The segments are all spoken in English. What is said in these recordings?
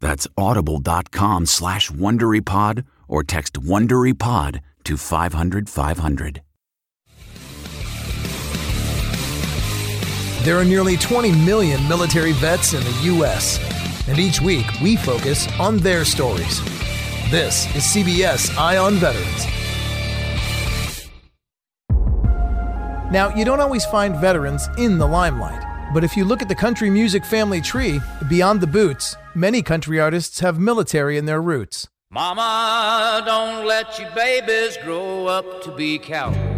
That's audible.com slash WonderyPod or text WonderyPod to 500 500. There are nearly 20 million military vets in the U.S., and each week we focus on their stories. This is CBS Eye on Veterans. Now, you don't always find veterans in the limelight, but if you look at the country music family tree, beyond the boots, many country artists have military in their roots. Mama, don't let your babies grow up to be cowboys.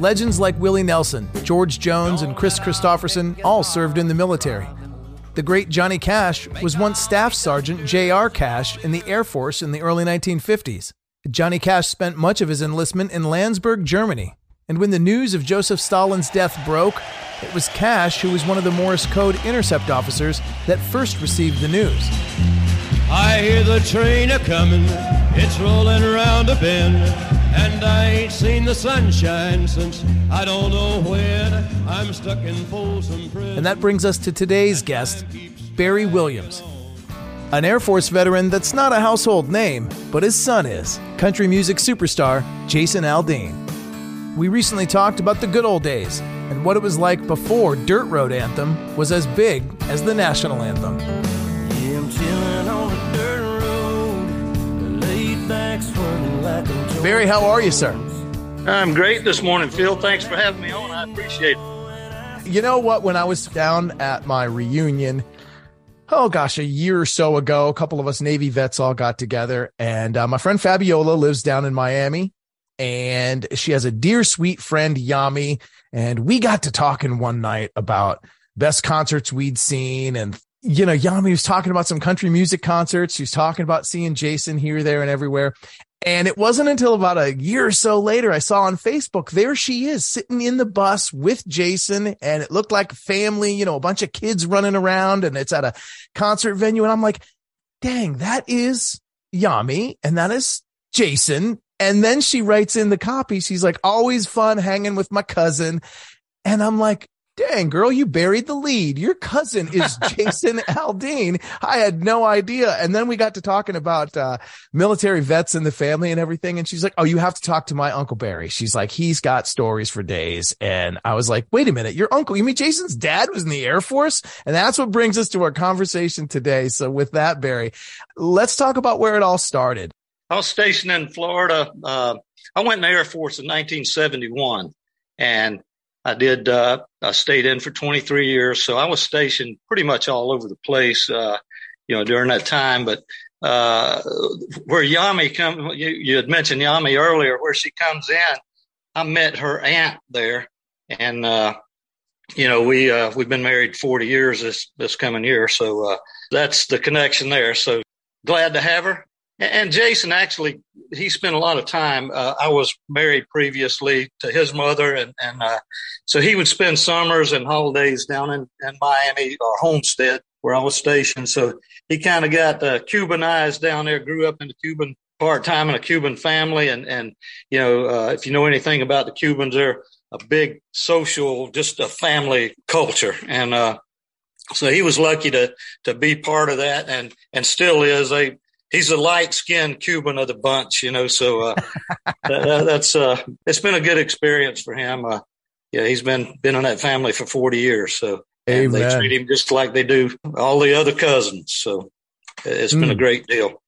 Legends like Willie Nelson, George Jones, and Kris Kristofferson all served in the military. The great Johnny Cash was once Staff Sergeant J.R. Cash in the Air Force in the early 1950s. Johnny Cash spent much of his enlistment in Landsberg, Germany. And when the news of Joseph Stalin's death broke, it was Cash who was one of the Morse code intercept officers that first received the news. I hear the train a coming, it's rolling around a bend, and I ain't seen the sunshine since I don't know when. I'm stuck in Folsom Prison. And that brings us to today's guest, Barry Williams. An Air Force veteran that's not a household name, but his son is country music superstar Jason Aldean. We recently talked about the good old days and what it was like before Dirt Road Anthem was as big as the national anthem. Yeah, I'm chilling on the dirt road, laid back, swerving like a Barry, how are you, sir? I'm great this morning, Phil. Thanks for having me on. I appreciate it. You know what? When I was down at my reunion, oh gosh, a year or so ago, a couple of us Navy vets all got together, and uh, my friend Fabiola lives down in Miami, and she has a dear sweet friend Yami, and we got to talking one night about best concerts we'd seen and you know, Yami was talking about some country music concerts. She was talking about seeing Jason here, there, and everywhere. And it wasn't until about a year or so later I saw on Facebook, there she is sitting in the bus with Jason. And it looked like family, you know, a bunch of kids running around and it's at a concert venue. And I'm like, dang, that is Yami and that is Jason. And then she writes in the copy, she's like, always fun hanging with my cousin. And I'm like, dang, girl, you buried the lead. Your cousin is Jason Aldean. I had no idea. And then we got to talking about uh, military vets in the family and everything. And she's like, oh, you have to talk to my Uncle Barry. She's like, he's got stories for days. And I was like, wait a minute, your uncle, you mean Jason's dad was in the Air Force? And that's what brings us to our conversation today. So with that, Barry, let's talk about where it all started. I was stationed in Florida. Uh, I went in the Air Force in 1971 and I did, uh, I stayed in for 23 years. So I was stationed pretty much all over the place, uh, you know, during that time. But, uh, where Yami come, you, you had mentioned Yami earlier, where she comes in, I met her aunt there and, uh, you know, we, uh, we've been married 40 years this, this coming year. So, that's the connection there. So glad to have her And Jason actually, he spent a lot of time. Uh, I was married previously to his mother, and and uh, so he would spend summers and holidays down in, in Miami or Homestead where I was stationed. So he kind of got uh, Cubanized down there. Grew up in the Cuban part time in a Cuban family, and and you know uh, if you know anything about the Cubans, they're a big social, just a family culture, and uh, so he was lucky to to be part of that, and and still is a he's a light skinned Cuban of the bunch, you know. So uh, that, that's uh, it's been a good experience for him. Uh, yeah, he's been been in that family for forty years, so they treat him just like they do all the other cousins. So it's mm. been a hmm. great deal.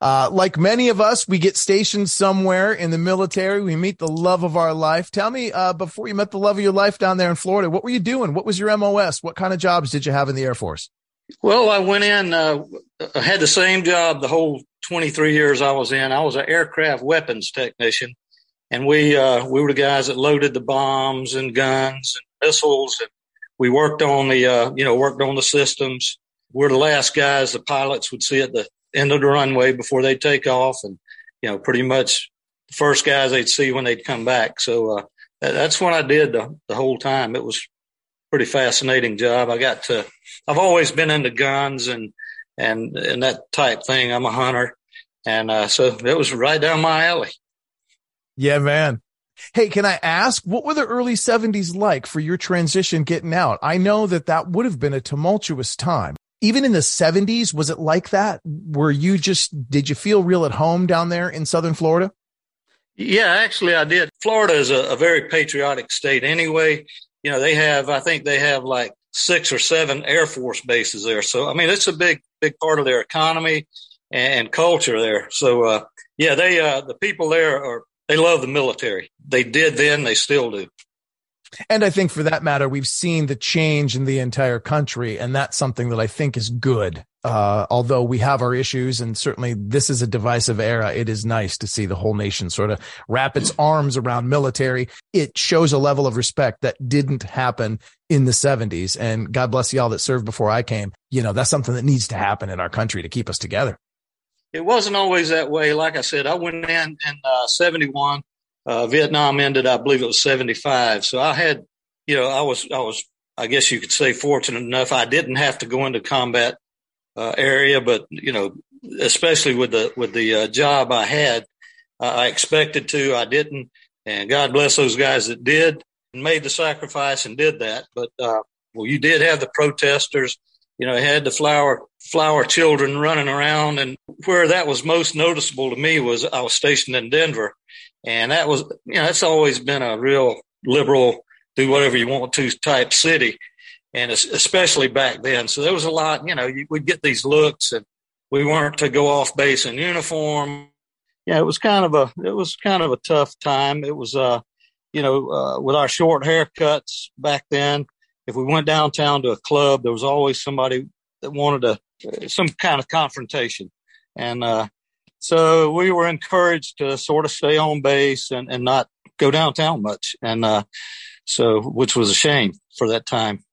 Uh, like many of us, we get stationed somewhere in the military. We meet the love of our life. Tell me, uh, before you met the love of your life down there in Florida, what were you doing? What was your MOS? What kind of jobs did you have in the Air Force? Well, I went in, uh, I had the same job the whole 23 years I was in. I was an aircraft weapons technician, and we uh, we were the guys that loaded the bombs and guns and missiles, and we worked on the uh, you know worked on the systems. We're the last guys the pilots would see at the end of the runway before they take off, and you know pretty much the first guys they'd see when they'd come back. So uh, that's what I did the, the whole time. It was pretty fascinating job. I got to, I've always been into guns and, and, and that type thing. I'm a hunter. And, uh, so it was right down my alley. Yeah, man. Hey, can I ask, what were the early 70s like for your transition getting out? I know that that would have been a tumultuous time. Even in the 70s, was it like that? Were you just, did you feel real at home down there in Southern Florida? Yeah, actually, I did. Florida is a, a very patriotic state anyway you know, they have, I think they have like six or seven Air Force bases there. So, I mean, it's a big, big part of their economy and culture there. So, uh, yeah, they, uh, the people there are, they love the military. They did then, they still do. And I think for that matter, we've seen the change in the entire country. And that's something that I think is good uh, although we have our issues and certainly this is a divisive era, it is nice to see the whole nation sort of wrap its arms around military. It shows a level of respect that didn't happen in the 70s. And God bless y'all that served before I came. You know, that's something that needs to happen in our country to keep us together. It wasn't always that way. Like I said, I went in in uh, 71. Uh, Vietnam ended, I believe it was 75. So I had, you know, I was, I was, I guess you could say fortunate enough. I didn't have to go into combat uh, area, but you know, especially with the with the uh, job I had, I expected to, I didn't, and God bless those guys that did and made the sacrifice and did that. But uh, well, you did have the protesters. You know, had the flower flower children running around, and where that was most noticeable to me was I was stationed in Denver, and that was you know that's always been a real liberal, do whatever you want to type city and especially back then. So there was a lot, you know, we'd get these looks and we weren't to go off base in uniform. Yeah, it was kind of a, it was kind of a tough time. It was, uh, you know, uh, with our short haircuts back then, if we went downtown to a club, there was always somebody that wanted a, some kind of confrontation. And, uh, so we were encouraged to sort of stay on base and, and not go downtown much. And, uh, so, which was a shame for that time.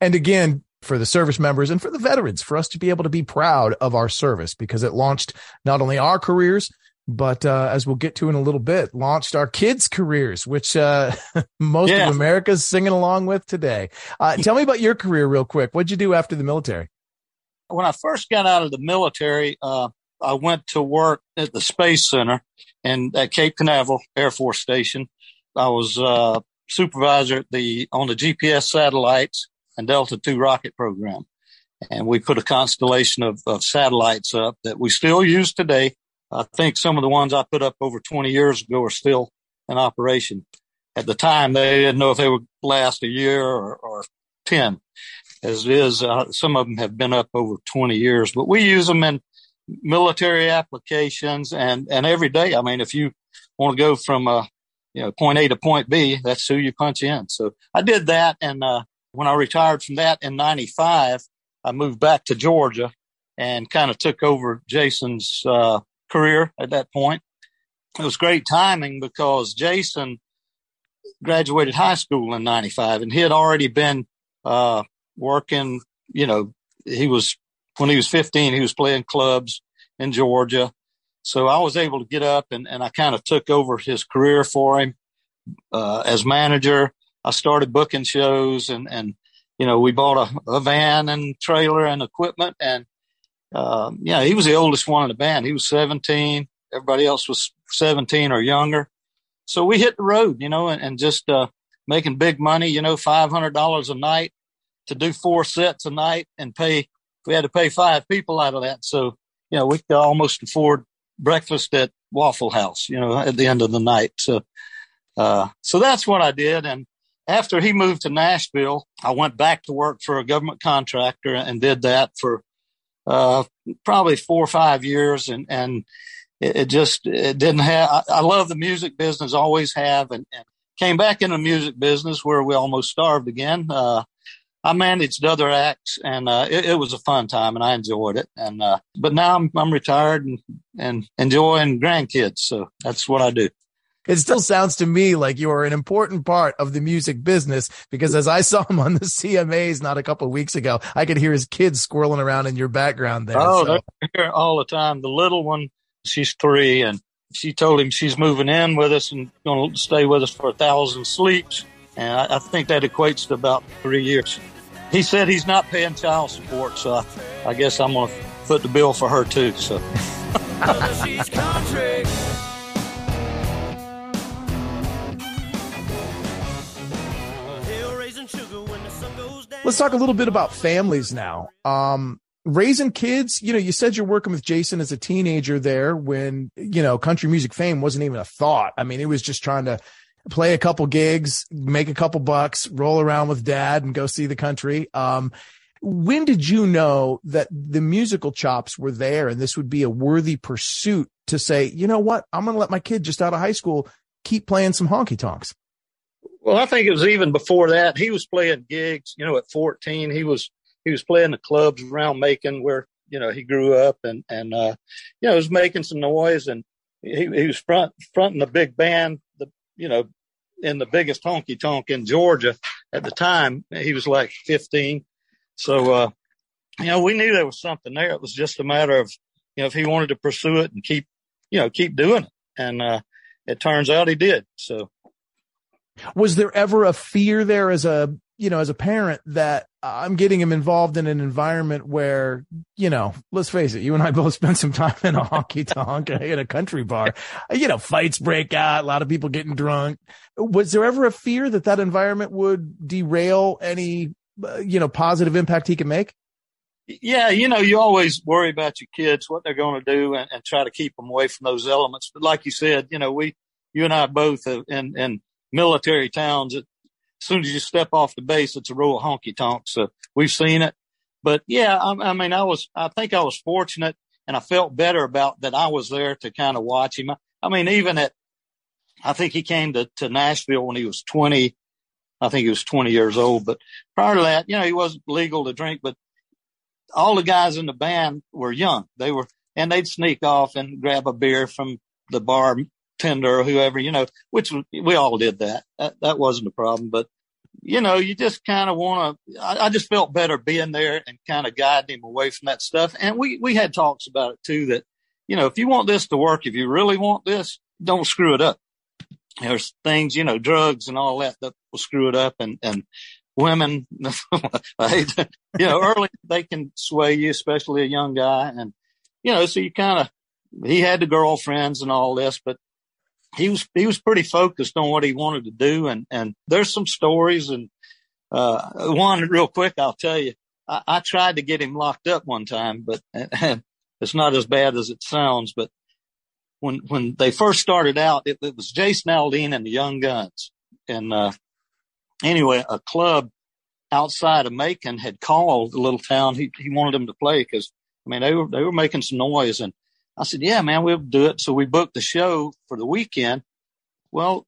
And again, for the service members and for the veterans, for us to be able to be proud of our service because it launched not only our careers, but uh, as we'll get to in a little bit, launched our kids' careers, which uh, most yeah. of America's singing along with today. Uh, tell me about your career real quick. What'd you do after the military? When I first got out of the military, uh, I went to work at the Space Center and at Cape Canaveral Air Force Station. I was uh, supervisor at the on the GPS satellites and Delta Two rocket program. And we put a constellation of, of satellites up that we still use today. I think some of the ones I put up over 20 years ago are still in operation. At the time, they didn't know if they would last a year or, or 10. As it is, uh, some of them have been up over 20 years, but we use them in military applications and, and every day. I mean, if you want to go from, uh, you know, point A to point B, that's who you punch in. So I did that. And, uh, when I retired from that in 95, I moved back to Georgia and kind of took over Jason's uh, career at that point. It was great timing because Jason graduated high school in 95 and he had already been uh, working, you know, he was, when he was 15, he was playing clubs in Georgia. So I was able to get up and, and I kind of took over his career for him uh, as manager. I started booking shows and, and you know, we bought a, a van and trailer and equipment. And, um, yeah, he was the oldest one in the band. He was 17. Everybody else was 17 or younger. So we hit the road, you know, and, and just, uh, making big money, you know, $500 a night to do four sets a night and pay, we had to pay five people out of that. So, you know, we could almost afford breakfast at Waffle House, you know, at the end of the night. So, uh, so that's what I did. And, after he moved to Nashville, I went back to work for a government contractor and did that for uh, probably four or five years. And, and it, it just it didn't have, I, I, love the music business, always have, and, and, came back in the music business where we almost starved again. Uh, I managed other acts and uh, it, it, was a fun time and I enjoyed it. And uh, but now I'm I'm retired and and enjoying grandkids, so that's what I do it still sounds to me like you are an important part of the music business because as I saw him on the CMAs not a couple of weeks ago, I could hear his kids squirreling around in your background there. Oh, so. they're here all the time. The little one, she's three, and she told him she's moving in with us and going to stay with us for a thousand sleeps. And I, I think that equates to about three years. He said he's not paying child support, so I, I guess I'm going to foot the bill for her too. So. Let's talk a little bit about families now. Um, raising kids, you know, you said you're working with Jason as a teenager there when, you know, country music fame wasn't even a thought. I mean, it was just trying to play a couple gigs, make a couple bucks, roll around with dad and go see the country. Um, when did you know that the musical chops were there and this would be a worthy pursuit to say, you know what? I'm going to let my kid just out of high school keep playing some honky tonks. Well, I think it was even before that. He was playing gigs, you know, at 14. He was he was playing the clubs around Macon where you know he grew up, and and uh, you know was making some noise, and he, he was front fronting a big band, the you know, in the biggest honky tonk in Georgia at the time. He was like 15, so uh, you know we knew there was something there. It was just a matter of you know if he wanted to pursue it and keep you know keep doing it, and uh, it turns out he did. So was there ever a fear there as a, you know, as a parent that I'm getting him involved in an environment where, you know, let's face it, you and I both spent some time in a honky tonk in a country bar, you know, fights break out, a lot of people getting drunk. Was there ever a fear that that environment would derail any, uh, you know, positive impact he can make? Yeah, you know, you always worry about your kids, what they're going to do, and, and, try to keep them away from those elements. But like you said, you know, we, you and I both, have, and and military towns, as soon as you step off the base, it's a row of honky tonks. So we've seen it. But yeah, I, I, mean, I was, I think I was fortunate and I felt better about that I was there to kind of watch him. I mean, even at, I think he came to, to Nashville when he was 20. I think he was 20 years old, but prior to that, you know, he wasn't legal to drink, but all the guys in the band were young. They were, and they'd sneak off and grab a beer from the bar tender or whoever, you know, which we all did that. That, that wasn't a problem, but you know, you just kind of want to, I, I, just felt better being there and kind of guiding him away from that stuff. And we, we had talks about it too, that, you know, if you want this to work, if you really want this, don't screw it up. There's things, you know, drugs and all that that will screw it up and, and women, you know, early they can sway you, especially a young guy. And, you know, so you kind of, he had the girlfriends and all this, but he was he was pretty focused on what he wanted to do, and and there's some stories and uh, one real quick I'll tell you. I, I tried to get him locked up one time, but it's not as bad as it sounds. But when when they first started out, it, it was Jason Aldean and the Young Guns, and uh, anyway, a club outside of Macon had called the little town. He he wanted them to play because I mean they were they were making some noise and I said, yeah, man, we'll do it. So we booked the show for the weekend. Well,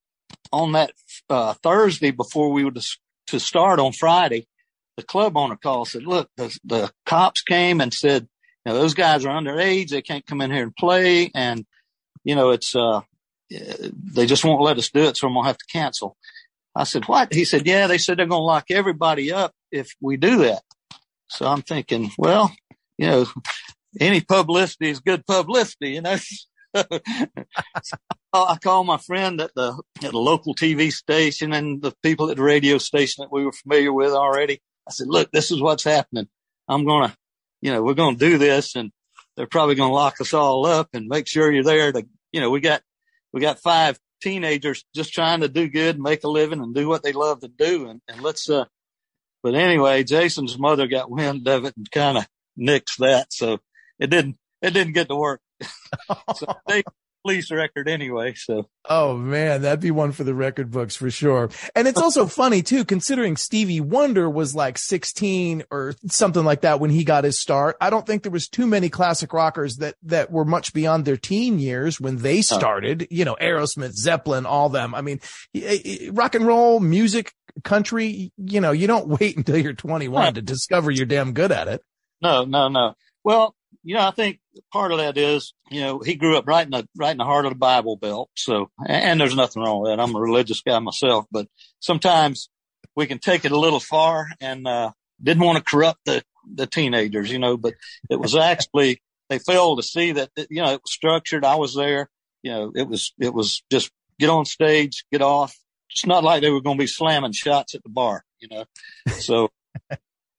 on that uh, Thursday before we were to, start on Friday, the club owner called said, look, the, the cops came and said, you know, those guys are underage. They can't come in here and play. And, you know, it's, uh, they just won't let us do it. So I'm going to have to cancel. I said, what? He said, yeah, they said they're going to lock everybody up if we do that. So I'm thinking, well, you know, any publicity is good publicity, you know. I called my friend at the at the local TV station and the people at the radio station that we were familiar with already. I said, "Look, this is what's happening. I'm gonna, you know, we're gonna do this, and they're probably gonna lock us all up and make sure you're there to, you know, we got we got five teenagers just trying to do good, and make a living, and do what they love to do, and, and let's uh, but anyway, Jason's mother got wind of it and kind of nixed that. So it didn't, it didn't get to work. so they police record anyway. So. Oh man, that'd be one for the record books for sure. And it's also funny too, considering Stevie Wonder was like 16 or something like that when he got his start. I don't think there was too many classic rockers that, that were much beyond their teen years when they started, you know, Aerosmith, Zeppelin, all them. I mean, rock and roll music country, you know, you don't wait until you're 21 right. to discover you're damn good at it. No, no, no. Well, you know, I think part of that is, you know, he grew up right in the right in the heart of the Bible Belt. So, and there's nothing wrong with that. I'm a religious guy myself, but sometimes we can take it a little far and uh, didn't want to corrupt the the teenagers, you know. But it was actually they failed to see that, you know it was structured. I was there. You know, it was it was just get on stage, get off, it's not like they were going to be slamming shots at the bar, you know. So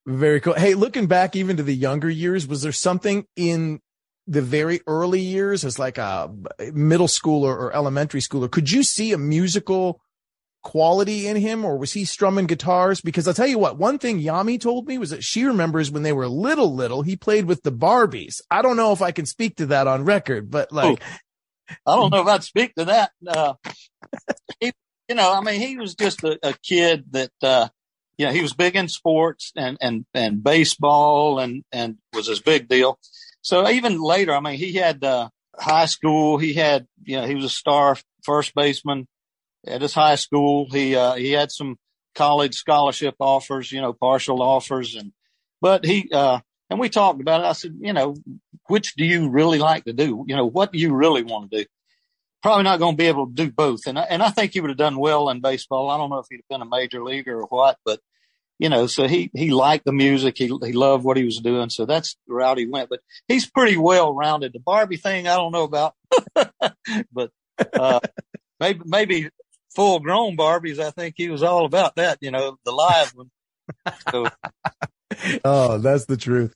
very cool. Hey, looking back even to the younger years, was there something in the very early years as like a middle schooler or elementary schooler? Could you see a musical quality in him or was he strumming guitars? Because I'll tell you what, one thing Yami told me was that she remembers when they were little, little, he played with the Barbies. I don't know if I can speak to that on record, but like, I don't know if I'd speak to that. Uh, he, you know, I mean, he was just a, a kid that, uh, know, he was big in sports and, and, and baseball and, and was his big deal. So even later, I mean, he had, uh, high school. He had, you know, he was a star first baseman at his high school. He, uh, he had some college scholarship offers, you know, partial offers. And, but he, uh, and we talked about it. I said, you know, which do you really like to do? You know, what do you really want to do? probably not going to be able to do both. And I, and I think he would have done well in baseball. I don't know if he'd have been a major leaguer or what, but you know, so he, he liked the music. He, he loved what he was doing. So that's the route he went, but he's pretty well rounded. The Barbie thing, I don't know about, but, uh, maybe, maybe full grown Barbies. I think he was all about that, you know, the live one. So. oh, that's the truth.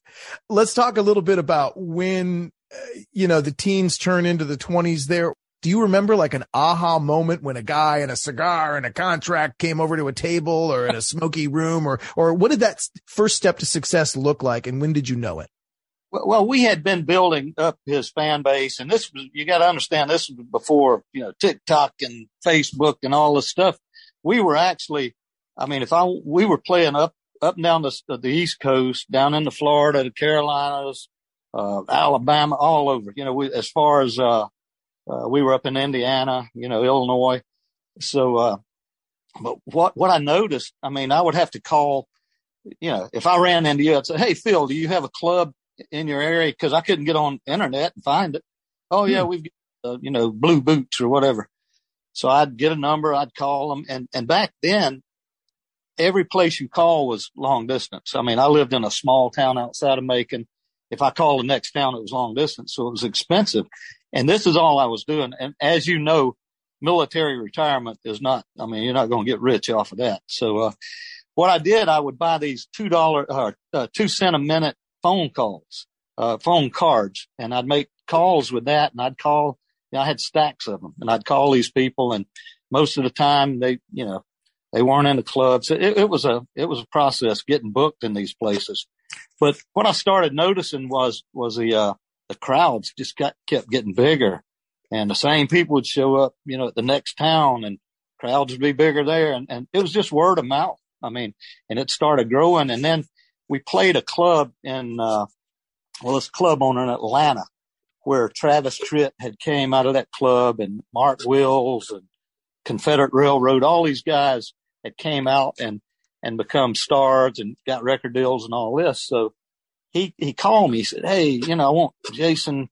Let's talk a little bit about when, uh, you know, the teens turn into the twenties there do you remember like an aha moment when a guy and a cigar and a contract came over to a table or in a smoky room or or what did that first step to success look like and when did you know it well, we had been building up his fan base, and this was, you got to understand, this was before, you know, TikTok and Facebook and all this stuff. We were actually, I mean, if I, we were playing up, up and down the, the East Coast, down into Florida, the Carolinas, uh, Alabama, all over, you know, we, as far as, uh, uh, we were up in Indiana, you know, Illinois. So, uh, but what, what I noticed, I mean, I would have to call, you know, if I ran into you, I'd say, Hey, Phil, do you have a club in your area? Cause I couldn't get on internet and find it. Oh yeah, hmm. we've got, uh, you know, blue boots or whatever. So I'd get a number, I'd call them. And, and back then, every place you call was long distance. I mean, I lived in a small town outside of Macon. If I called the next town, it was long distance. So it was expensive. And this is all I was doing. And as you know, military retirement is not, I mean, you're not going to get rich off of that. So, uh, what I did, I would buy these two dollar, uh, uh, two cent a minute phone calls, uh, phone cards, and I'd make calls with that. And I'd call, you know, I had stacks of them and I'd call these people. And most of the time they, you know, they weren't in the clubs. It, it was a, it was a process getting booked in these places. But what I started noticing was, was the, uh, the crowds just got kept getting bigger and the same people would show up, you know, at the next town and crowds would be bigger there. And, and it was just word of mouth. I mean, and it started growing. And then we played a club in, uh, well, this club owner in Atlanta where Travis Tritt had came out of that club and Mark Wills and Confederate Railroad, all these guys had came out and, and become stars and got record deals and all this. So he, he called me. He said, Hey, you know, I want Jason,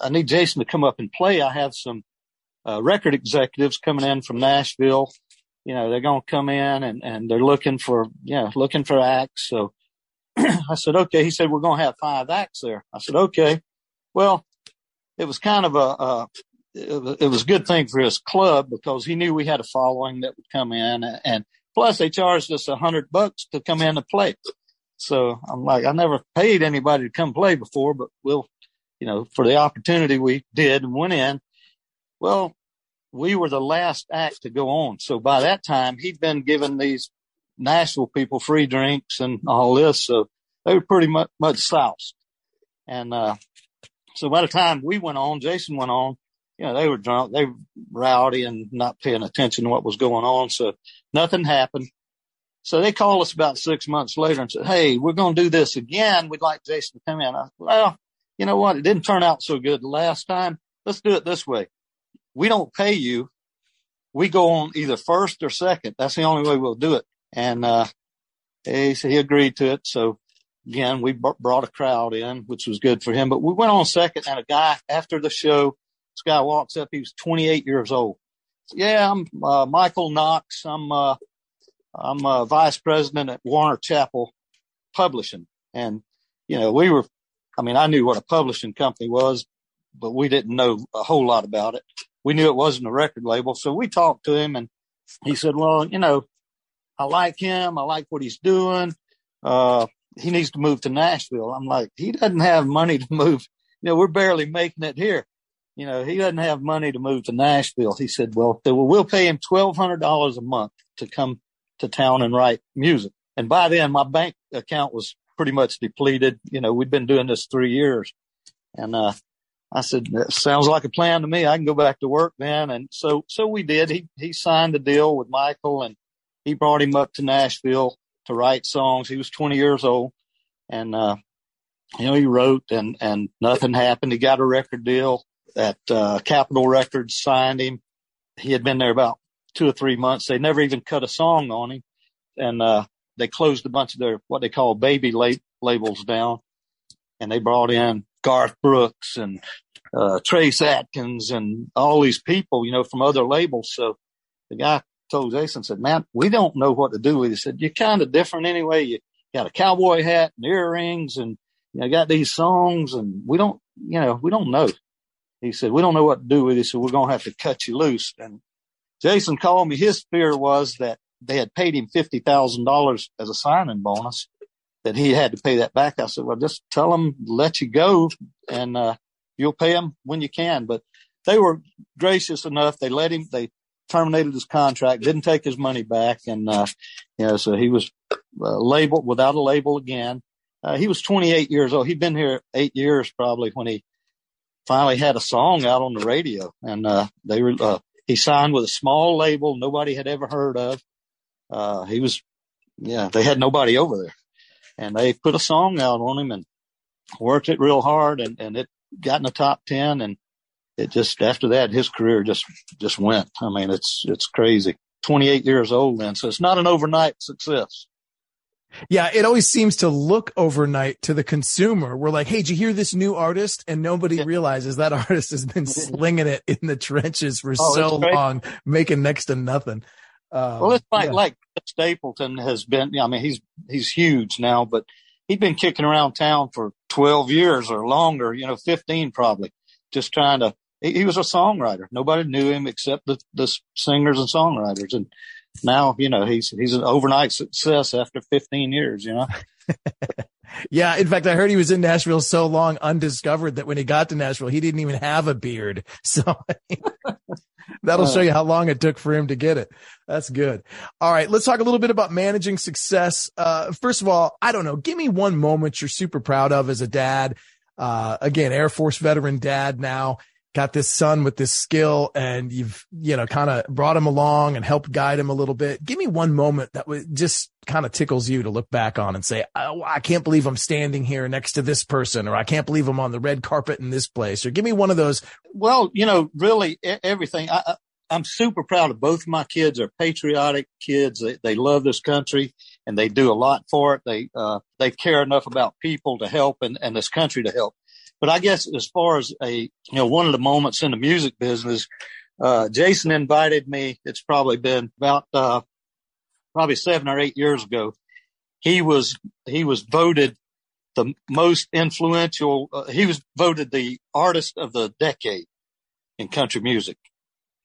I need Jason to come up and play. I have some, uh, record executives coming in from Nashville. You know, they're going to come in and, and they're looking for, yeah, looking for acts. So I said, okay. He said, we're going to have five acts there. I said, okay. Well, it was kind of a, a it was a good thing for his club because he knew we had a following that would come in and plus they charged us a hundred bucks to come in to play. So I'm like, I never paid anybody to come play before, but we'll, you know, for the opportunity we did and went in. Well, we were the last act to go on. So by that time he'd been giving these Nashville people free drinks and all this. So they were pretty much, much soused. And, uh, so by the time we went on, Jason went on, you know, they were drunk, they were rowdy and not paying attention to what was going on. So nothing happened. So they called us about six months later and said, Hey, we're going to do this again. We'd like Jason to come in. I, well, you know what? It didn't turn out so good last time. Let's do it this way. We don't pay you. We go on either first or second. That's the only way we'll do it. And, uh, he, he agreed to it. So again, we b- brought a crowd in, which was good for him, but we went on second and a guy after the show, this guy walks up. He was 28 years old. yeah, I'm uh, Michael Knox. I'm uh, I'm uh, vice president at Warner Chappell Publishing, and you know we were. I mean, I knew what a publishing company was, but we didn't know a whole lot about it. We knew it wasn't a record label, so we talked to him, and he said, "Well, you know, I like him. I like what he's doing. Uh, he needs to move to Nashville." I'm like, "He doesn't have money to move. You know, we're barely making it here." you know, he doesn't have money to move to Nashville. He said, well, we'll pay him $1,200 a month to come to town and write music. And by then my bank account was pretty much depleted. You know, we'd been doing this three years and, uh, I said, sounds like a plan to me. I can go back to work then. And so, so we did. He, he signed a deal with Michael and he brought him up to Nashville to write songs. He was 20 years old and, uh, you know, he wrote and, and nothing happened. He got a record deal at uh, Capitol Records signed him. He had been there about two or three months. They never even cut a song on him, and uh, they closed a bunch of their what they call baby lab- labels down, and they brought in Garth Brooks and uh, Trace Atkins and all these people, you know, from other labels. So the guy told Jason, said, "Man, we don't know what to do with you." He said, "You're kind of different anyway. You got a cowboy hat and earrings, and you know, got these songs, and we don't, you know, we don't know." he said, we don't know what to do with you, so we're going to have to cut you loose. And Jason called me. His fear was that they had paid him $50,000 as a signing bonus that he had to pay that back. I said, well, just tell them, let you go and, uh, you'll pay them when you can. But they were gracious enough. They let him, they terminated his contract, didn't take his money back. And, uh, you know, so he was uh, labeled without a label again. Uh, he was 28 years old. He'd been here eight years probably when he finally had a song out on the radio and, uh, they were, uh, he signed with a small label nobody had ever heard of. Uh, he was, yeah, they had nobody over there and they put a song out on him and worked it real hard and, and it got in the top 10 and it just, after that, his career just, just went. I mean, it's, it's crazy. 28 years old then. So it's not an overnight success. Yeah, it always seems to look overnight to the consumer. We're like, hey, did you hear this new artist? And nobody yeah. realizes that artist has been slinging it in the trenches for oh, so long, making next to nothing. Um, well, it's like, yeah. like Stapleton has been, I mean, he's, he's huge now, but he'd been kicking around town for 12 years or longer, you know, 15 probably, just trying to, he, he was a songwriter. Nobody knew him except the, the singers and songwriters. And now, you know, he's, he's an overnight success after 15 years, you know? yeah. In fact, I heard he was in Nashville so long undiscovered that when he got to Nashville, he didn't even have a beard. So that'll show you how long it took for him to get it. That's good. All right. Let's talk a little bit about managing success. Uh, first of all, I don't know. Give me one moment you're super proud of as a dad. Uh, again, Air Force veteran dad now got this son with this skill and you've, you know, kind of brought him along and helped guide him a little bit. Give me one moment that would just kind of tickles you to look back on and say, oh, I can't believe I'm standing here next to this person, or I can't believe I'm on the red carpet in this place, or give me one of those. Well, you know, really everything. I, I'm super proud of both my kids are patriotic kids. They, they love this country and they do a lot for it. They, uh, they care enough about people to help and, and this country to help. But I guess as far as a, you know, one of the moments in the music business, uh, Jason invited me. It's probably been about, uh, probably seven or eight years ago. he was he was voted the most influential. Uh, he was voted the artist of the decade in country music.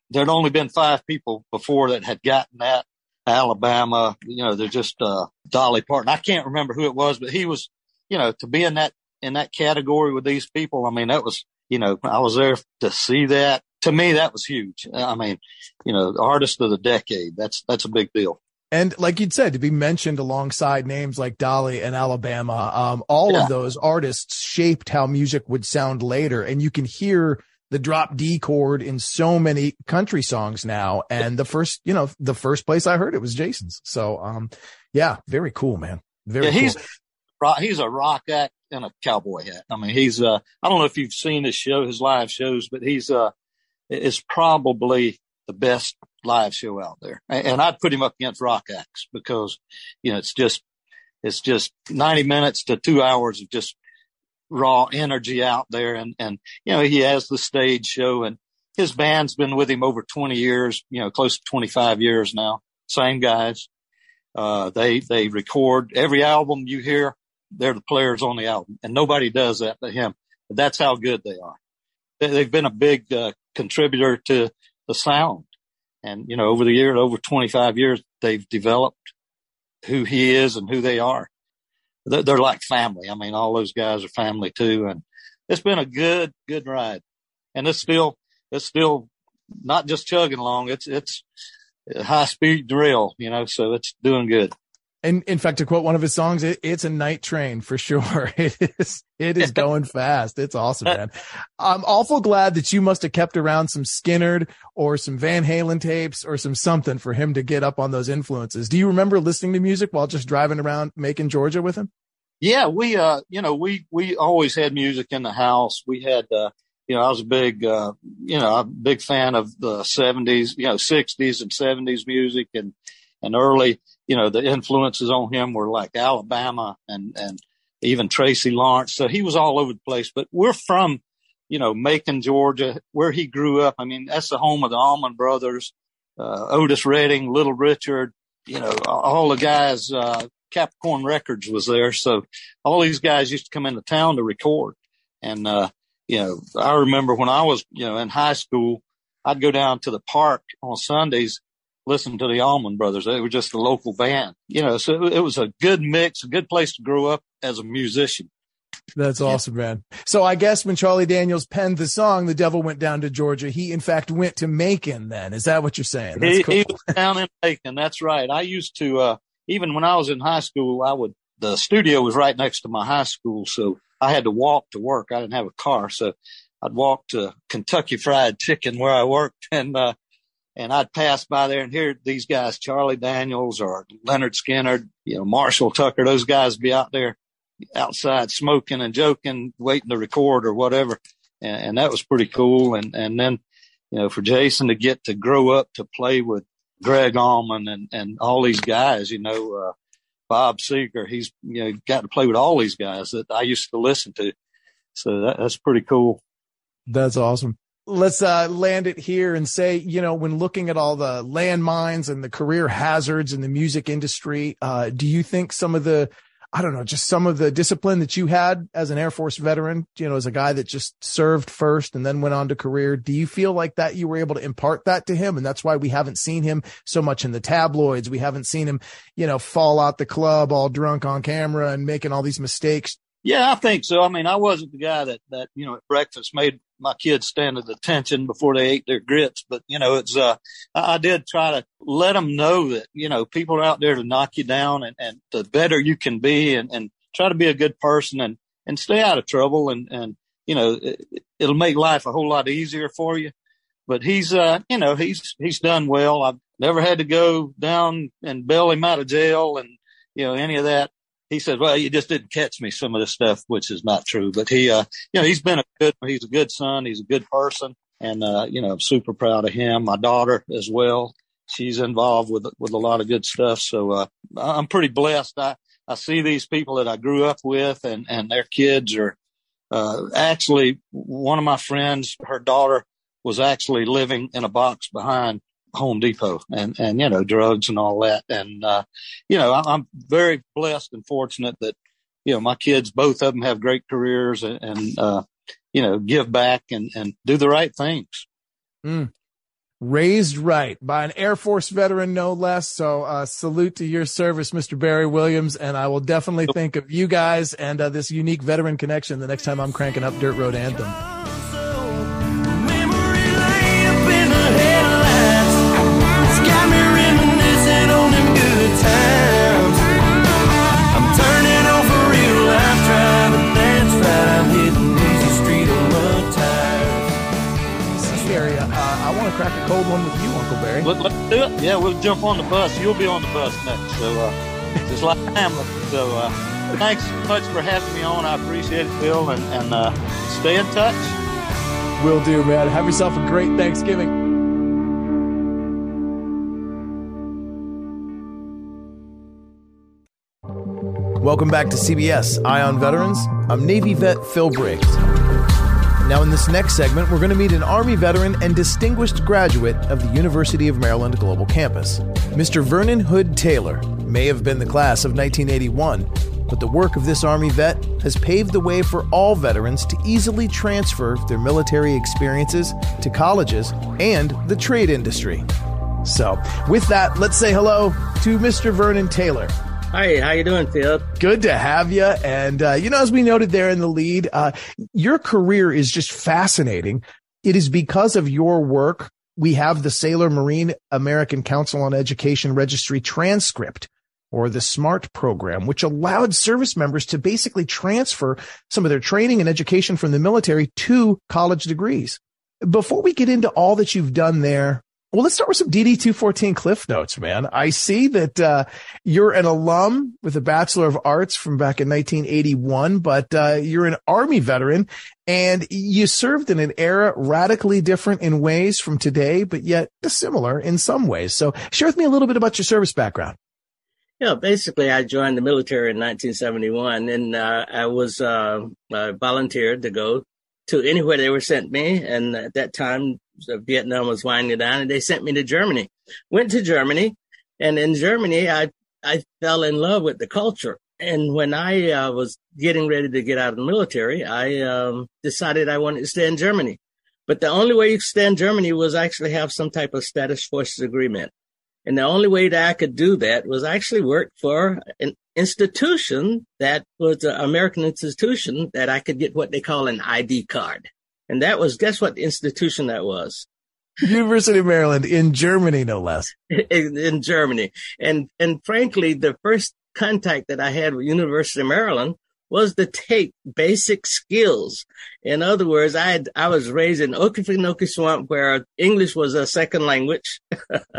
There'd only been five people before that had gotten that. Alabama, you know, they're just uh, Dolly Parton. I can't remember who it was, but he was, you know, to be in that in that category with these people. I mean, that was, you know, I was there to see that. To me, that was huge. I mean, you know, artist of the decade. That's that's a big deal. And like you'd said, to be mentioned alongside names like Dolly and Alabama, um, all yeah. of those artists shaped how music would sound later. And you can hear the drop D chord in so many country songs now. And the first, you know, the first place I heard it was Jason's. So, um, yeah, very cool, man. Very yeah, cool. he's a rock act and a cowboy hat. I mean, he's, uh, I don't know if you've seen his show, his live shows, but he's, uh, is probably the best live show out there. And I'd put him up against rock acts because, you know, it's just, it's just 90 minutes to two hours of just raw energy out there. And, and, you know, he has the stage show and his band's been with him over 20 years, you know, close to 25 years now. Same guys. Uh, they, they record every album you hear. They're the players on the album and nobody does that but him. That's how good they are. They, have been a big, uh, contributor to the sound and, you know, over the years, over 25 years, they've developed who he is and who they are. They're, they're like family. I mean, all those guys are family too. And it's been a good, good ride. And it's still, it's still not just chugging along. It's, it's high speed drill, you know, so it's doing good. And in fact, to quote one of his songs, it, it's a night train for sure. It is, it is going fast. It's awesome, man. I'm awful glad that you must have kept around some Skynyrd or some Van Halen tapes or some something for him to get up on those influences. Do you remember listening to music while just driving around Macon Georgia with him? Yeah, we, uh, you know, we, we always had music in the house. We had, uh, you know, I was a big, uh, you know, a big fan of the seventies, you know, sixties and seventies music and, and early, you know, the influences on him were like Alabama and, and even Tracy Lawrence. So he was all over the place, but we're from, you know, Macon, Georgia, where he grew up. I mean, that's the home of the Allman Brothers, uh, Otis Redding, Little Richard, you know, all the guys, uh, Capricorn Records was there. So all these guys used to come into town to record. And, uh, you know, I remember when I was, you know, in high school, I'd go down to the park on Sundays listen to the Allman Brothers. They were just a local band, you know. So it was a good mix, a good place to grow up as a musician. That's awesome, man. So I guess when Charlie Daniels penned the song, "The Devil Went Down to Georgia," he in fact went to Macon. Then is that what you're saying? That's he, cool. he was down in Macon. That's right. I used to uh, even when I was in high school, I would the studio was right next to my high school, so I had to walk to work. I didn't have a car, so I'd walk to Kentucky Fried Chicken where I worked, and uh, and I'd pass by there and hear these guys, Charlie Daniels or Lynyrd Skynyrd, you know, Marshall Tucker, those guys be out there outside smoking and joking, waiting to record or whatever. And, and that was pretty cool. And, and then, you know, for Jason to get to grow up to play with Gregg Allman and, and all these guys, you know, uh, Bob Seger, he's, you know, got to play with all these guys that I used to listen to. So that, that's pretty cool. That's awesome let's uh, land it here and say, you know, when looking at all the landmines and the career hazards in the music industry, uh, do you think some of the, I don't know, just some of the discipline that you had as an Air Force veteran, you know, as a guy that just served first and then went on to career, do you feel like that you were able to impart that to him? And that's why we haven't seen him so much in the tabloids. We haven't seen him, you know, fall out the club all drunk on camera and making all these mistakes. Yeah, I think so. I mean, I wasn't the guy that, that, you know, at breakfast made my kids stand at attention before they ate their grits. But, you know, it's, uh, I did try to let them know that, you know, people are out there to knock you down and, and the better you can be and, and try to be a good person and, and stay out of trouble. And, and, you know, it, it'll make life a whole lot easier for you. But he's, uh, you know, he's, he's done well. I've never had to go down and bail him out of jail and, you know, any of that he said, well, you just didn't catch me some of this stuff, which is not true. But he, uh, you know, he's been a good, he's a good son. He's a good person. And, uh, you know, I'm super proud of him. My daughter as well. She's involved with, with a lot of good stuff. So, uh, I'm pretty blessed. I, I see these people that I grew up with and, and their kids are, uh, actually one of my friends, her daughter was actually living in a box behind Home Depot and, and, you know, drugs and all that. And, uh, you know, I'm very blessed and fortunate that, you know, my kids, both of them have great careers and, and uh, you know, give back and, and do the right things. Mm. Raised right by an Air Force veteran, no less. So, uh, salute to your service, Mr. Barry Williams. And I will definitely think of you guys and uh, this unique veteran connection the next time I'm cranking up Dirt Road Anthem. Crack one with you, Uncle Barry. Let, us do it. Yeah, we'll jump on the bus. You'll be on the bus next. So, uh, just like I am. So, uh, thanks so much for having me on. I appreciate it, Phil, and, and uh, stay in touch. Will do, man. Have yourself a great Thanksgiving. Welcome back to CBS Eye on Veterans. I'm Navy vet Phil Briggs. Now, in this next segment, we're going to meet an Army veteran and distinguished graduate of the University of Maryland Global Campus. Mr. Vernon Hood Taylor may have been the class of 1981, but the work of this Army vet has paved the way for all veterans to easily transfer their military experiences to colleges and the trade industry. So, with that, let's say hello to Mr. Vernon Taylor. Hi, how you doing, Phil? Good to have you. And uh, you know, as we noted there in the lead, uh, your career is just fascinating. It is because of your work we have the Sailor Marine American Council on Education Registry transcript or the SMART program, which allowed service members to basically transfer some of their training and education from the military to college degrees. Before we get into all that you've done there, well, let's start with some DD 214 Cliff Notes, man. I see that uh, you're an alum with a Bachelor of Arts from back in 1981, but uh, you're an Army veteran and you served in an era radically different in ways from today, but yet similar in some ways. So share with me a little bit about your service background. Yeah, basically, I joined the military in 1971, and uh, I was uh, volunteered to go to anywhere they were sent me. And at that time, Vietnam was winding down, and they sent me to Germany. Went to Germany, and in Germany, I I fell in love with the culture. And when I uh, was getting ready to get out of the military, I um, decided I wanted to stay in Germany. But the only way you could stay in Germany was actually have some type of status forces agreement. And the only way that I could do that was actually work for an institution that was an American institution that I could get what they call an ID card. And that was, guess what institution that was? University of Maryland in Germany, no less. in, in Germany. And, and frankly, the first contact that I had with University of Maryland was to take basic skills. In other words, I had, I was raised in Okefenokee Swamp where English was a second language.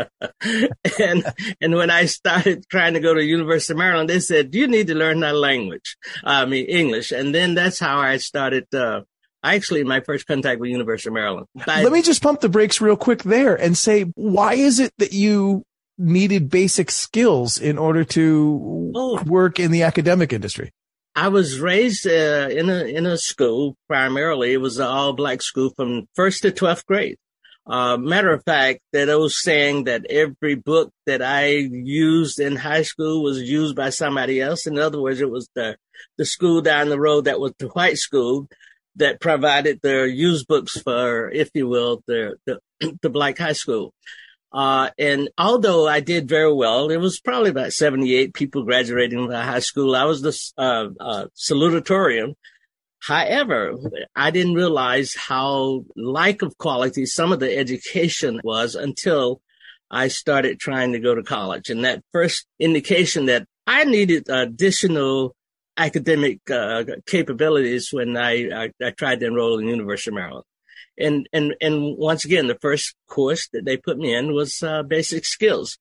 and, and when I started trying to go to University of Maryland, they said, you need to learn that language. I mean, English. And then that's how I started, uh, actually my first contact with University of Maryland. I, Let me just pump the brakes real quick there and say, why is it that you needed basic skills in order to oh. work in the academic industry? I was raised uh, in a in a school primarily. It was an all black school from first to twelfth grade. Uh, matter of fact, that I was saying that every book that I used in high school was used by somebody else. In other words, it was the the school down the road that was the white school that provided their used books for, if you will, the, the, black high school. Uh, and although I did very well, it was probably about 78 people graduating from the high school. I was the uh, uh, salutatorian. However, I didn't realize how lack of quality some of the education was until I started trying to go to college. And that first indication that I needed additional academic uh, capabilities when I, I, I tried to enroll in the University of Maryland. And and and once again, the first course that they put me in was uh, basic skills.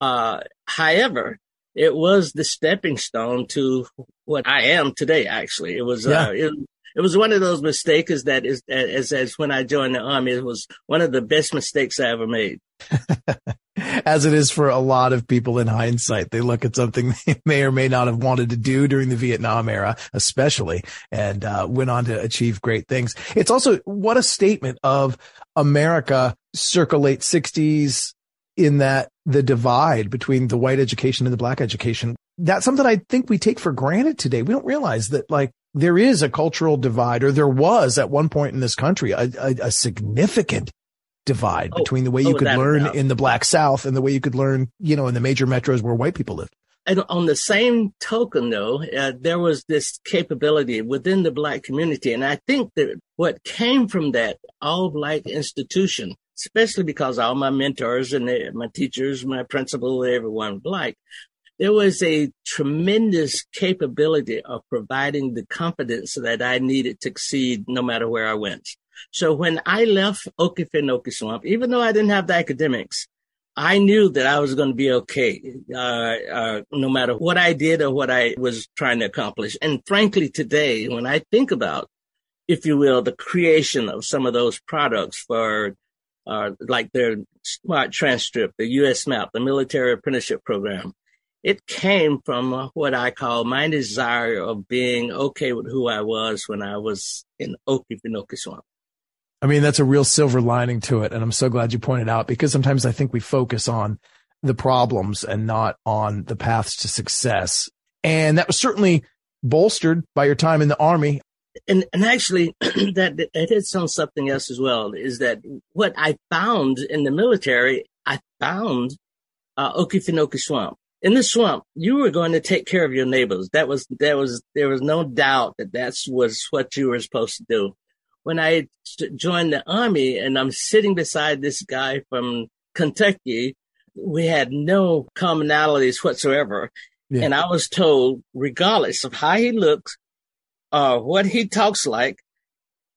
Uh, however, it was the stepping stone to what I am today. Actually, it was yeah. uh, it, it was one of those mistakes that is as as when I joined the army. It was one of the best mistakes I ever made. As it is for a lot of people in hindsight, they look at something they may or may not have wanted to do during the Vietnam era, especially, and uh, went on to achieve great things. It's also what a statement of America circa late 60s, in that the divide between the white education and the black education, that's something I think we take for granted today. We don't realize that like there is a cultural divide or there was at one point in this country a, a, a significant divide Oh, between the way oh, you could learn doubt. in the black South and the way you could learn, you know, in the major metros where white people lived. And on the same token, though, uh, there was this capability within the Black community. And I think that what came from that all Black institution, especially because all my mentors and they- my teachers, my principal, everyone Black, there was a tremendous capability of providing the confidence that I needed to succeed no matter where I went. So when I left Okefenokee Swamp, even though I didn't have the academics, I knew that I was going to be okay, uh, uh, no matter what I did or what I was trying to accomplish. And frankly, today, when I think about, if you will, the creation of some of those products for, uh, like their smart transcript, the USMAP, the military apprenticeship program, it came from what I call my desire of being okay with who I was when I was in Okefenokee Swamp. I mean, that's a real silver lining to it. And I'm so glad you pointed out because sometimes I think we focus on the problems and not on the paths to success. And that was certainly bolstered by your time in the army. and and actually that it hits on something else as well is that what I found in the military, I found uh, Okefenokee Swamp. In the swamp, you were going to take care of your neighbors. That was that was there was no doubt that that's was what you were supposed to do. When I joined the army and I'm sitting beside this guy from Kentucky, we had no commonalities whatsoever. Yeah. And I was told, regardless of how he looks, or what he talks like,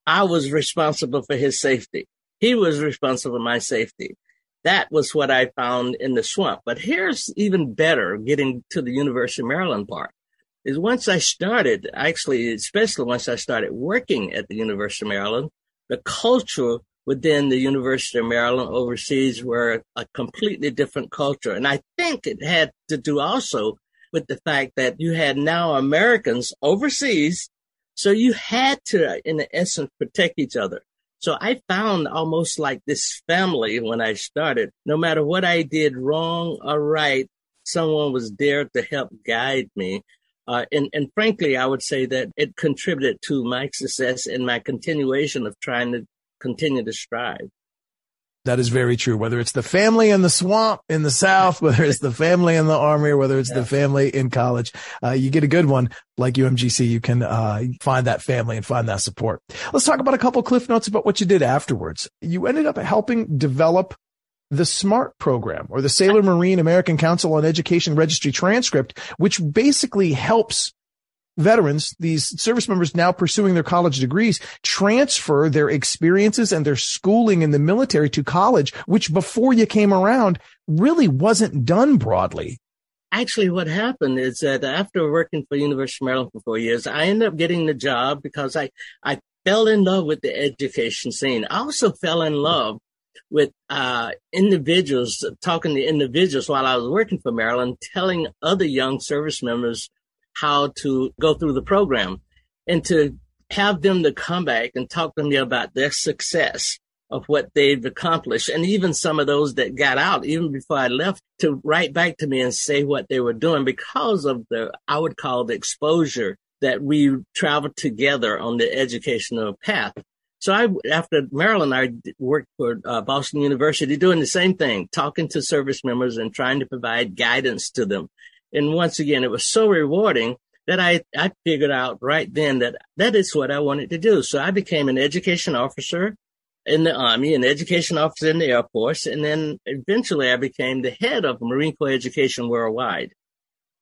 I was responsible for his safety. He was responsible for my safety. That was what I found in the swamp. But here's even better getting to the University of Maryland part is once I started, actually, especially once I started working at the University of Maryland, the culture within the University of Maryland overseas were a completely different culture. And I think it had to do also with the fact that you had now Americans overseas. So you had to, in the essence, protect each other. So I found almost like this family when I started. No matter what I did wrong or right, someone was there to help guide me. Uh, and, and frankly, I would say that it contributed to my success and my continuation of trying to continue to strive. That is very true. Whether it's the family in the swamp in the South, whether it's the family in the army, or whether it's the family in college, uh, you get a good one like UMGC. You can, uh, find that family and find that support. Let's talk about a couple cliff notes about what you did afterwards. You ended up helping develop the SMART program or the Sailor Marine American Council on Education Registry transcript, which basically helps veterans, these service members now pursuing their college degrees, transfer their experiences and their schooling in the military to college, which before you came around really wasn't done broadly. Actually, what happened is that after working for University of Maryland for four years, I ended up getting the job because I, I fell in love with the education scene. I also fell in love with uh, individuals, talking to individuals while I was working for Maryland, telling other young service members how to go through the program and to have them to come back and talk to me about their success of what they've accomplished. And even some of those that got out, even before I left, to write back to me and say what they were doing because of the, I would call the exposure that we traveled together on the educational path. So I, after Maryland, I worked for uh, Boston University doing the same thing, talking to service members and trying to provide guidance to them. And once again, it was so rewarding that I, I figured out right then that that is what I wanted to do. So I became an education officer in the Army, an education officer in the Air Force, and then eventually I became the head of Marine Corps Education Worldwide.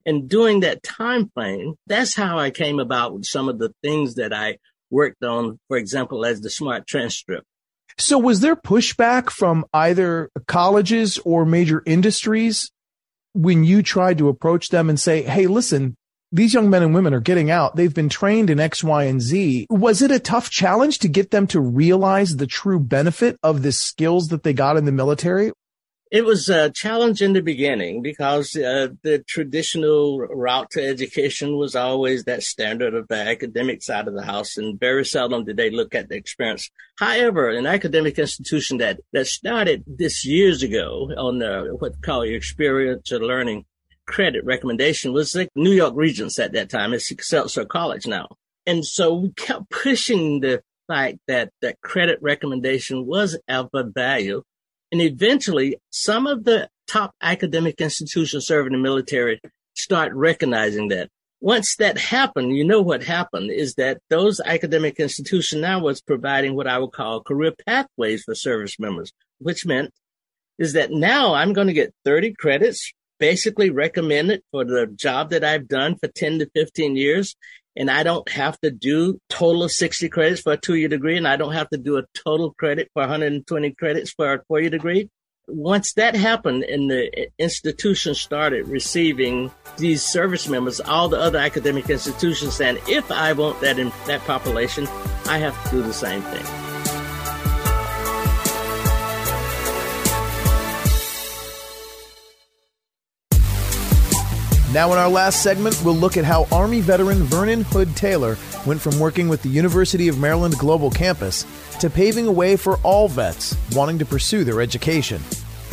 And during that time frame, that's how I came about with some of the things that I worked on, for example, as the smart transcript. So was there pushback from either colleges or major industries when you tried to approach them and say, Hey, listen, these young men and women are getting out. They've been trained in X, Y, and Z. Was it a tough challenge to get them to realize the true benefit of the skills that they got in the military? It was a challenge in the beginning because uh, the traditional route to education was always that standard of the academic side of the house, and very seldom did they look at the experience. However, an academic institution that that started this years ago on the what call experiential learning credit recommendation was the New York Regents at that time. It's Excelsior College now, and so we kept pushing the fact that that credit recommendation was of value and eventually, some of the top academic institutions serving the military start recognizing that. Once that happened, you know what happened is that those academic institutions now was providing what I would call career pathways for service members, which meant is that now I'm going to get 30 credits basically recommended for the job that I've done for 10 to 15 years and I don't have to do total of 60 credits for a two year degree, and I don't have to do a total credit for 120 credits for a four year degree. Once that happened and the institution started receiving these service members, all the other academic institutions saying, if I want that in that population, I have to do the same thing. Now, in our last segment, we'll look at how Army veteran Vernon Hood Taylor went from working with the University of Maryland Global Campus to paving a way for all vets wanting to pursue their education.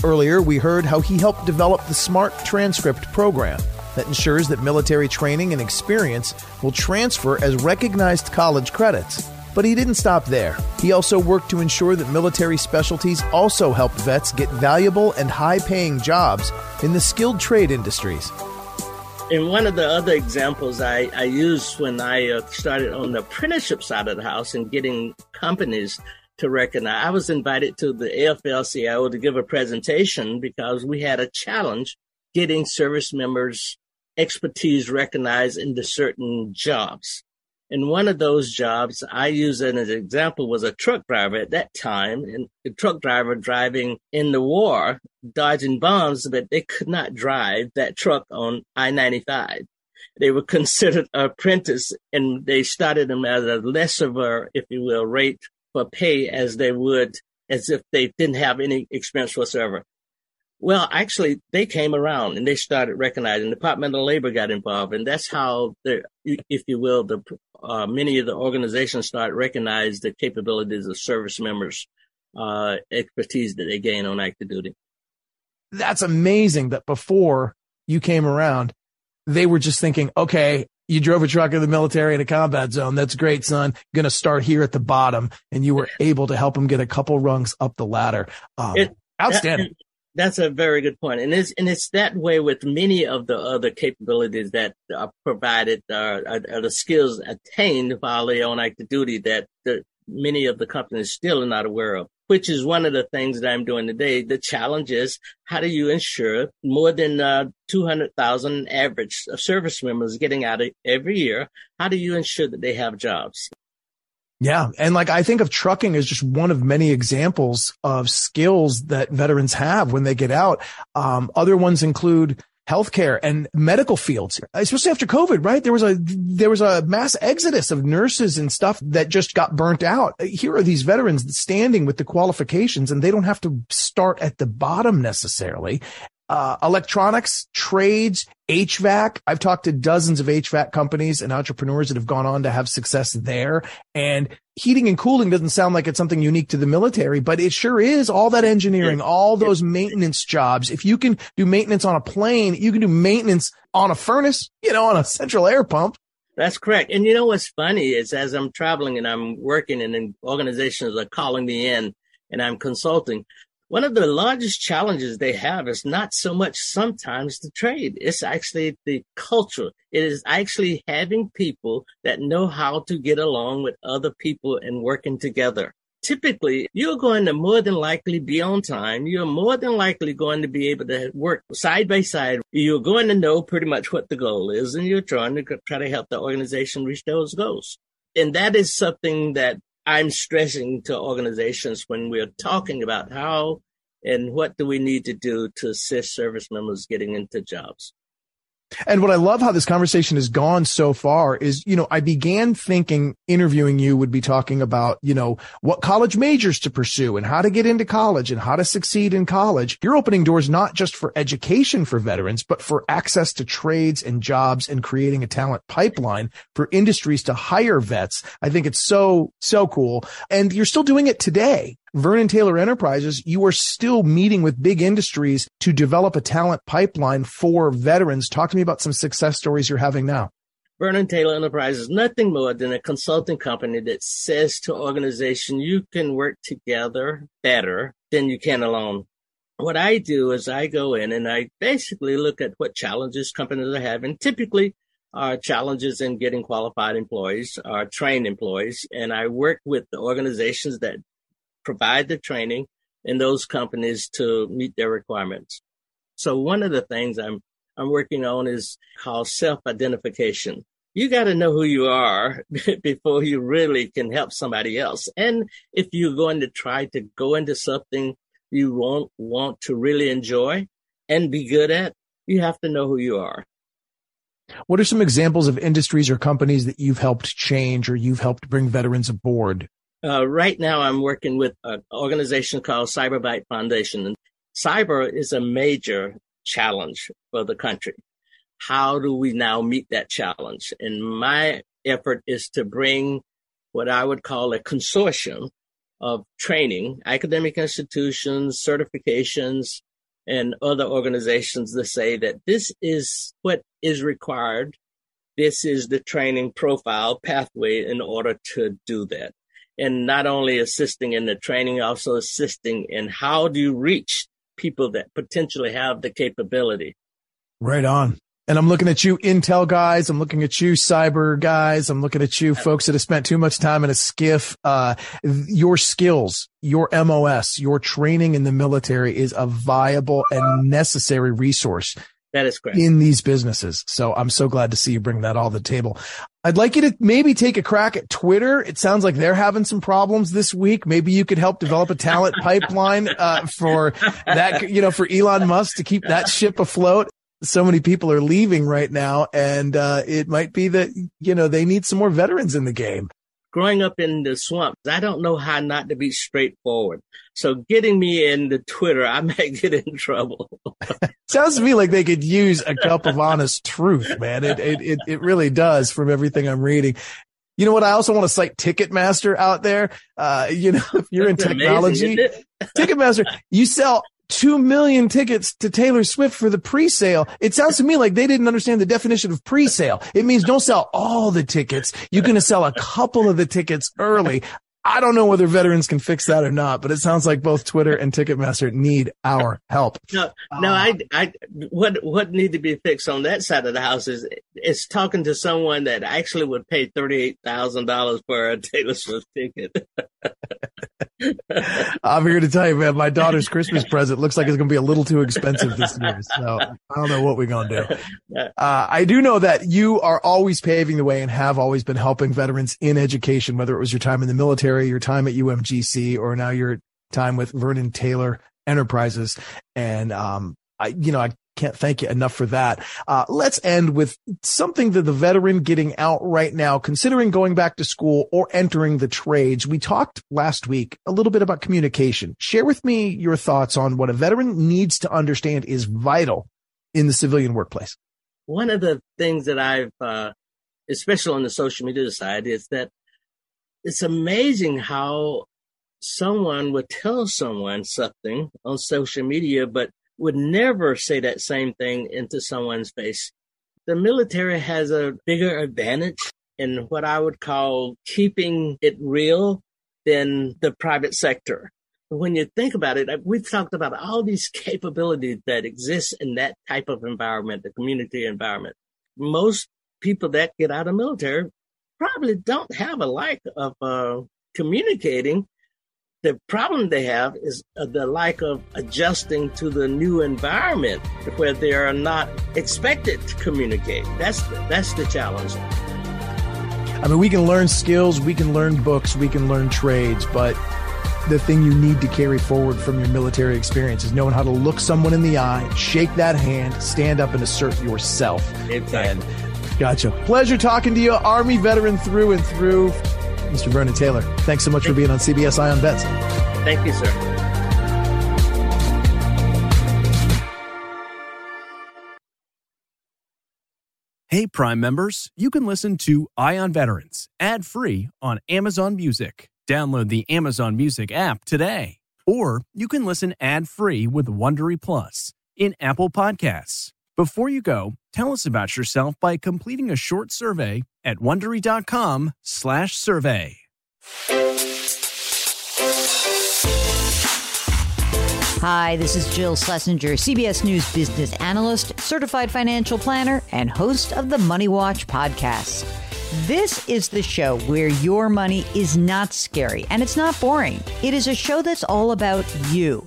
Earlier, we heard how he helped develop the SMART Transcript program that ensures that military training and experience will transfer as recognized college credits. But he didn't stop there. He also worked to ensure that military specialties also helped vets get valuable and high paying jobs in the skilled trade industries. And one of the other examples I, I used when I uh, started on the apprenticeship side of the house and getting companies to recognize, I was invited to the AFL-CIO to give a presentation because we had a challenge getting service members' expertise recognized into certain jobs. And one of those jobs I use as an example was a truck driver at that time, and a truck driver driving in the war, dodging bombs, but they could not drive that truck on I-95. They were considered apprentice and they started them at a less of a, if you will, rate for pay as they would as if they didn't have any experience whatsoever. Well, actually, they came around and they started recognizing. The Department of Labor got involved, and that's how the, if you will, the uh, many of the organizations start recognize the capabilities of service members, uh, expertise that they gain on active duty. That's amazing. That before you came around, they were just thinking, okay, you drove a truck in the military in a combat zone. That's great, son. Going to start here at the bottom, and you were able to help them get a couple rungs up the ladder. Um, it, outstanding. That's a very good point, and it's and it's that way with many of the other capabilities that are provided, uh, are, are the skills attained while they're on active duty that the, many of the companies still are not aware of. Which is one of the things that I'm doing today. The challenge is how do you ensure more than uh, 200,000 average service members getting out every year? How do you ensure that they have jobs? Yeah. And like, I think of trucking as just one of many examples of skills that veterans have when they get out. Um, other ones include healthcare and medical fields, especially after COVID, right? There was a, there was a mass exodus of nurses and stuff that just got burnt out. Here are these veterans standing with the qualifications and they don't have to start at the bottom necessarily uh, electronics, trades, HVAC. I've talked to dozens of HVAC companies and entrepreneurs that have gone on to have success there. And heating and cooling doesn't sound like it's something unique to the military, but it sure is all that engineering, all those maintenance jobs. If you can do maintenance on a plane, you can do maintenance on a furnace, you know, on a central air pump. That's correct. And you know what's funny is as I'm traveling and I'm working and organizations are calling me in and I'm consulting, one of the largest challenges they have is not so much sometimes the trade. It's actually the culture. It is actually having people that know how to get along with other people and working together. Typically, you're going to more than likely be on time. You're more than likely going to be able to work side by side. You're going to know pretty much what the goal is and you're trying to try to help the organization reach those goals. And that is something that I'm stressing to organizations when we're talking about how and what do we need to do to assist service members getting into jobs. And what I love how this conversation has gone so far is, you know, I began thinking interviewing you would be talking about, you know, what college majors to pursue and how to get into college and how to succeed in college. You're opening doors not just for education for veterans, but for access to trades and jobs and creating a talent pipeline for industries to hire vets. I think it's so, so cool. And you're still doing it today. Vernon Taylor Enterprises, you are still meeting with big industries to develop a talent pipeline for veterans. Talk to me about some success stories you're having now. Vernon Taylor Enterprises is nothing more than a consulting company that says to organization, you can work together better than you can alone. What I do is I go in and I basically look at what challenges companies are having. Typically, are challenges in getting qualified employees, or trained employees, and I work with the organizations that provide the training in those companies to meet their requirements. So one of the things I'm I'm working on is called self-identification. You got to know who you are before you really can help somebody else. And if you're going to try to go into something you won't want to really enjoy and be good at, you have to know who you are. What are some examples of industries or companies that you've helped change or you've helped bring veterans aboard? Uh, right now, I'm working with an organization called Cyberbyte Foundation. And cyber is a major challenge for the country. How do we now meet that challenge? And my effort is to bring what I would call a consortium of training, academic institutions, certifications, and other organizations to say that this is what is required. This is the training profile pathway in order to do that and not only assisting in the training, also assisting in how do you reach people that potentially have the capability. Right on. And I'm looking at you Intel guys. I'm looking at you cyber guys. I'm looking at you folks that have spent too much time in a SCIF. Uh, your skills, your MOS, your training in the military is a viable and necessary resource that is correct. In these businesses. So I'm so glad to see you bring that all to the table. I'd like you to maybe take a crack at Twitter. It sounds like they're having some problems this week. Maybe you could help develop a talent pipeline, uh, for that, you know, for Elon Musk to keep that ship afloat. So many people are leaving right now and, uh, it might be that, you know, they need some more veterans in the game growing up in the swamps, I don't know how not to be straightforward. So getting me in the Twitter, I might get in trouble. Sounds to me like they could use a cup of honest truth, man. It, it, it, it really does from everything I'm reading. You know what? I also want to cite Ticketmaster out there. Uh, you know, if you're in technology, Ticketmaster, you sell 2 million tickets to Taylor Swift for the pre-sale. It sounds to me like they didn't understand the definition of pre-sale. It means don't sell all the tickets. You're going to sell a couple of the tickets early. I don't know whether veterans can fix that or not, but it sounds like both Twitter and Ticketmaster need our help. No, no, I, I, what, what need to be fixed on that side of the house is, is talking to someone that actually would pay $38,000 for a Taylor Swift ticket. I'm here to tell you, man, my daughter's Christmas present looks like it's going to be a little too expensive this year. So I don't know what we're going to do. Uh, I do know that you are always paving the way and have always been helping veterans in education, whether it was your time in the military, your time at UMGC, or now your time with Vernon Taylor Enterprises. And, um, I, you know, I can't thank you enough for that. Uh, let's end with something that the veteran getting out right now, considering going back to school or entering the trades. We talked last week a little bit about communication. Share with me your thoughts on what a veteran needs to understand is vital in the civilian workplace. One of the things that I've, uh, especially on the social media side, is that it's amazing how someone would tell someone something on social media, but would never say that same thing into someone's face. The military has a bigger advantage in what I would call keeping it real than the private sector. When you think about it, we've talked about all these capabilities that exist in that type of environment, the community environment. Most people that get out of military probably don't have a like of uh, communicating the problem they have is uh, the lack of adjusting to the new environment where they are not expected to communicate. That's the, that's the challenge. I mean, we can learn skills, we can learn books, we can learn trades, but the thing you need to carry forward from your military experience is knowing how to look someone in the eye, shake that hand, stand up and assert yourself. Exactly. And gotcha. Pleasure talking to you, Army veteran through and through, Mr. Vernon Taylor. Thanks so much for being on CBS Eye on Vets. Thank you, sir. Hey, Prime members, you can listen to Eye on Veterans ad free on Amazon Music. Download the Amazon Music app today. Or you can listen ad free with Wondery Plus in Apple Podcasts. Before you go, tell us about yourself by completing a short survey at wondery.com/slash survey. Hi, this is Jill Schlesinger, CBS News business analyst, certified financial planner, and host of the Money Watch podcast. This is the show where your money is not scary and it's not boring. It is a show that's all about you.